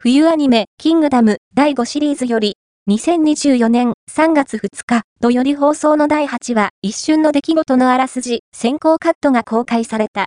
冬アニメ、キングダム第5シリーズより、2024年3月2日土より放送の第8話、一瞬の出来事のあらすじ、先行カットが公開された。